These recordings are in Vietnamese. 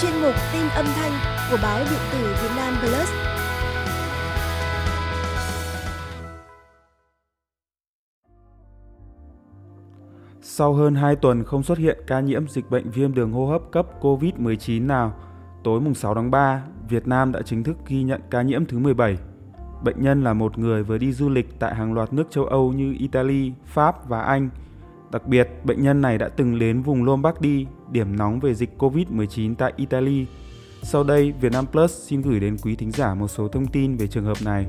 chuyên mục tin âm thanh của báo điện tử Việt Nam Plus. Sau hơn 2 tuần không xuất hiện ca nhiễm dịch bệnh viêm đường hô hấp cấp COVID-19 nào, tối mùng 6 tháng 3, Việt Nam đã chính thức ghi nhận ca nhiễm thứ 17. Bệnh nhân là một người vừa đi du lịch tại hàng loạt nước châu Âu như Italy, Pháp và Anh. Đặc biệt, bệnh nhân này đã từng đến vùng Lombardy, điểm nóng về dịch COVID-19 tại Italy. Sau đây, Vietnam Plus xin gửi đến quý thính giả một số thông tin về trường hợp này.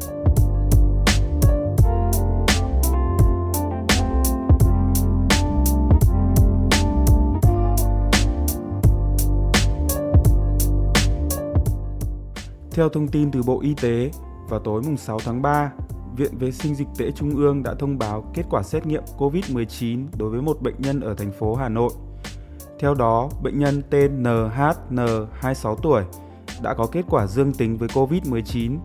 Theo thông tin từ Bộ Y tế, vào tối mùng 6 tháng 3, Viện Vệ sinh Dịch tễ Trung ương đã thông báo kết quả xét nghiệm COVID-19 đối với một bệnh nhân ở thành phố Hà Nội. Theo đó, bệnh nhân tên NHN, 26 tuổi, đã có kết quả dương tính với COVID-19.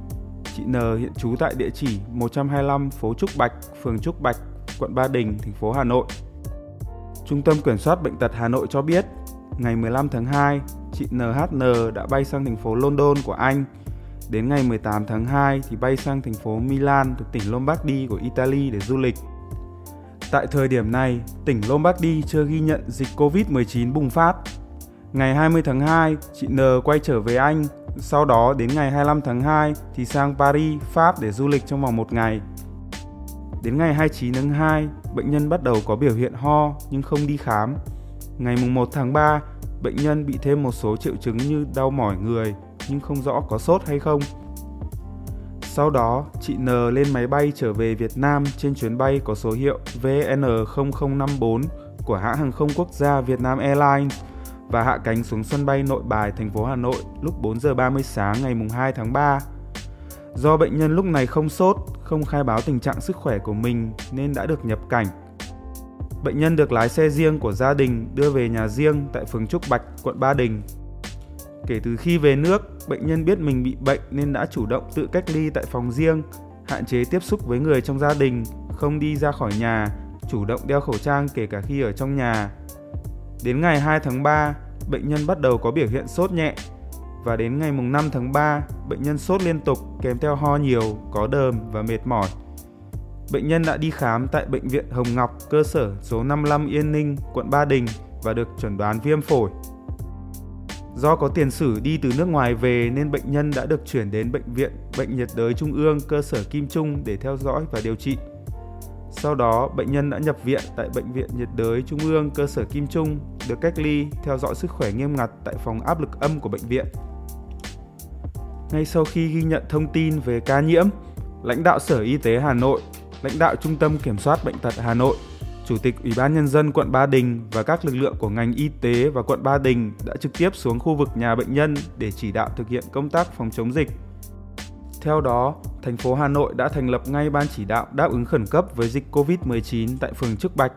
Chị N hiện trú tại địa chỉ 125 phố Trúc Bạch, phường Trúc Bạch, quận Ba Đình, thành phố Hà Nội. Trung tâm Kiểm soát Bệnh tật Hà Nội cho biết, ngày 15 tháng 2, chị NHN đã bay sang thành phố London của Anh. Đến ngày 18 tháng 2 thì bay sang thành phố Milan thuộc tỉnh Lombardy của Italy để du lịch. Tại thời điểm này, tỉnh Lombardy chưa ghi nhận dịch COVID-19 bùng phát. Ngày 20 tháng 2, chị N quay trở về Anh, sau đó đến ngày 25 tháng 2 thì sang Paris, Pháp để du lịch trong vòng một ngày. Đến ngày 29 tháng 2, bệnh nhân bắt đầu có biểu hiện ho nhưng không đi khám. Ngày 1 tháng 3, bệnh nhân bị thêm một số triệu chứng như đau mỏi người nhưng không rõ có sốt hay không. Sau đó, chị N lên máy bay trở về Việt Nam trên chuyến bay có số hiệu VN0054 của hãng hàng không quốc gia Vietnam Airlines và hạ cánh xuống sân bay Nội Bài, thành phố Hà Nội lúc 4 giờ 30 sáng ngày 2 tháng 3. Do bệnh nhân lúc này không sốt, không khai báo tình trạng sức khỏe của mình nên đã được nhập cảnh. Bệnh nhân được lái xe riêng của gia đình đưa về nhà riêng tại phường Trúc Bạch, quận Ba Đình. Kể từ khi về nước, bệnh nhân biết mình bị bệnh nên đã chủ động tự cách ly tại phòng riêng, hạn chế tiếp xúc với người trong gia đình, không đi ra khỏi nhà, chủ động đeo khẩu trang kể cả khi ở trong nhà. Đến ngày 2 tháng 3, bệnh nhân bắt đầu có biểu hiện sốt nhẹ và đến ngày 5 tháng 3, bệnh nhân sốt liên tục kèm theo ho nhiều, có đờm và mệt mỏi. Bệnh nhân đã đi khám tại Bệnh viện Hồng Ngọc, cơ sở số 55 Yên Ninh, quận Ba Đình và được chuẩn đoán viêm phổi. Do có tiền sử đi từ nước ngoài về nên bệnh nhân đã được chuyển đến Bệnh viện Bệnh nhiệt đới Trung ương cơ sở Kim Trung để theo dõi và điều trị. Sau đó, bệnh nhân đã nhập viện tại Bệnh viện nhiệt đới Trung ương cơ sở Kim Trung, được cách ly, theo dõi sức khỏe nghiêm ngặt tại phòng áp lực âm của bệnh viện. Ngay sau khi ghi nhận thông tin về ca nhiễm, lãnh đạo Sở Y tế Hà Nội, lãnh đạo Trung tâm Kiểm soát Bệnh tật Hà Nội, Chủ tịch Ủy ban Nhân dân quận Ba Đình và các lực lượng của ngành y tế và quận Ba Đình đã trực tiếp xuống khu vực nhà bệnh nhân để chỉ đạo thực hiện công tác phòng chống dịch. Theo đó, thành phố Hà Nội đã thành lập ngay ban chỉ đạo đáp ứng khẩn cấp với dịch COVID-19 tại phường Trúc Bạch,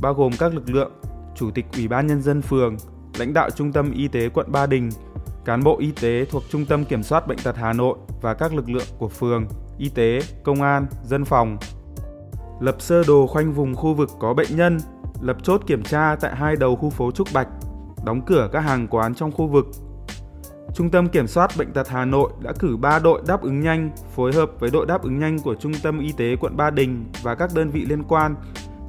bao gồm các lực lượng, Chủ tịch Ủy ban Nhân dân phường, lãnh đạo Trung tâm Y tế quận Ba Đình, cán bộ y tế thuộc Trung tâm Kiểm soát Bệnh tật Hà Nội và các lực lượng của phường, y tế, công an, dân phòng. Lập sơ đồ khoanh vùng khu vực có bệnh nhân, lập chốt kiểm tra tại hai đầu khu phố Trúc Bạch, đóng cửa các hàng quán trong khu vực. Trung tâm Kiểm soát Bệnh tật Hà Nội đã cử 3 đội đáp ứng nhanh phối hợp với đội đáp ứng nhanh của Trung tâm Y tế quận Ba Đình và các đơn vị liên quan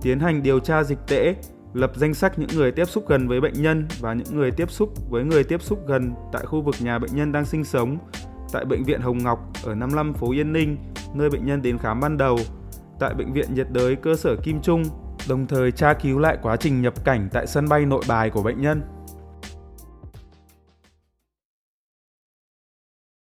tiến hành điều tra dịch tễ, lập danh sách những người tiếp xúc gần với bệnh nhân và những người tiếp xúc với người tiếp xúc gần tại khu vực nhà bệnh nhân đang sinh sống tại bệnh viện Hồng Ngọc ở 55 phố Yên Ninh, nơi bệnh nhân đến khám ban đầu, tại bệnh viện nhiệt đới cơ sở Kim Trung, đồng thời tra cứu lại quá trình nhập cảnh tại sân bay Nội Bài của bệnh nhân.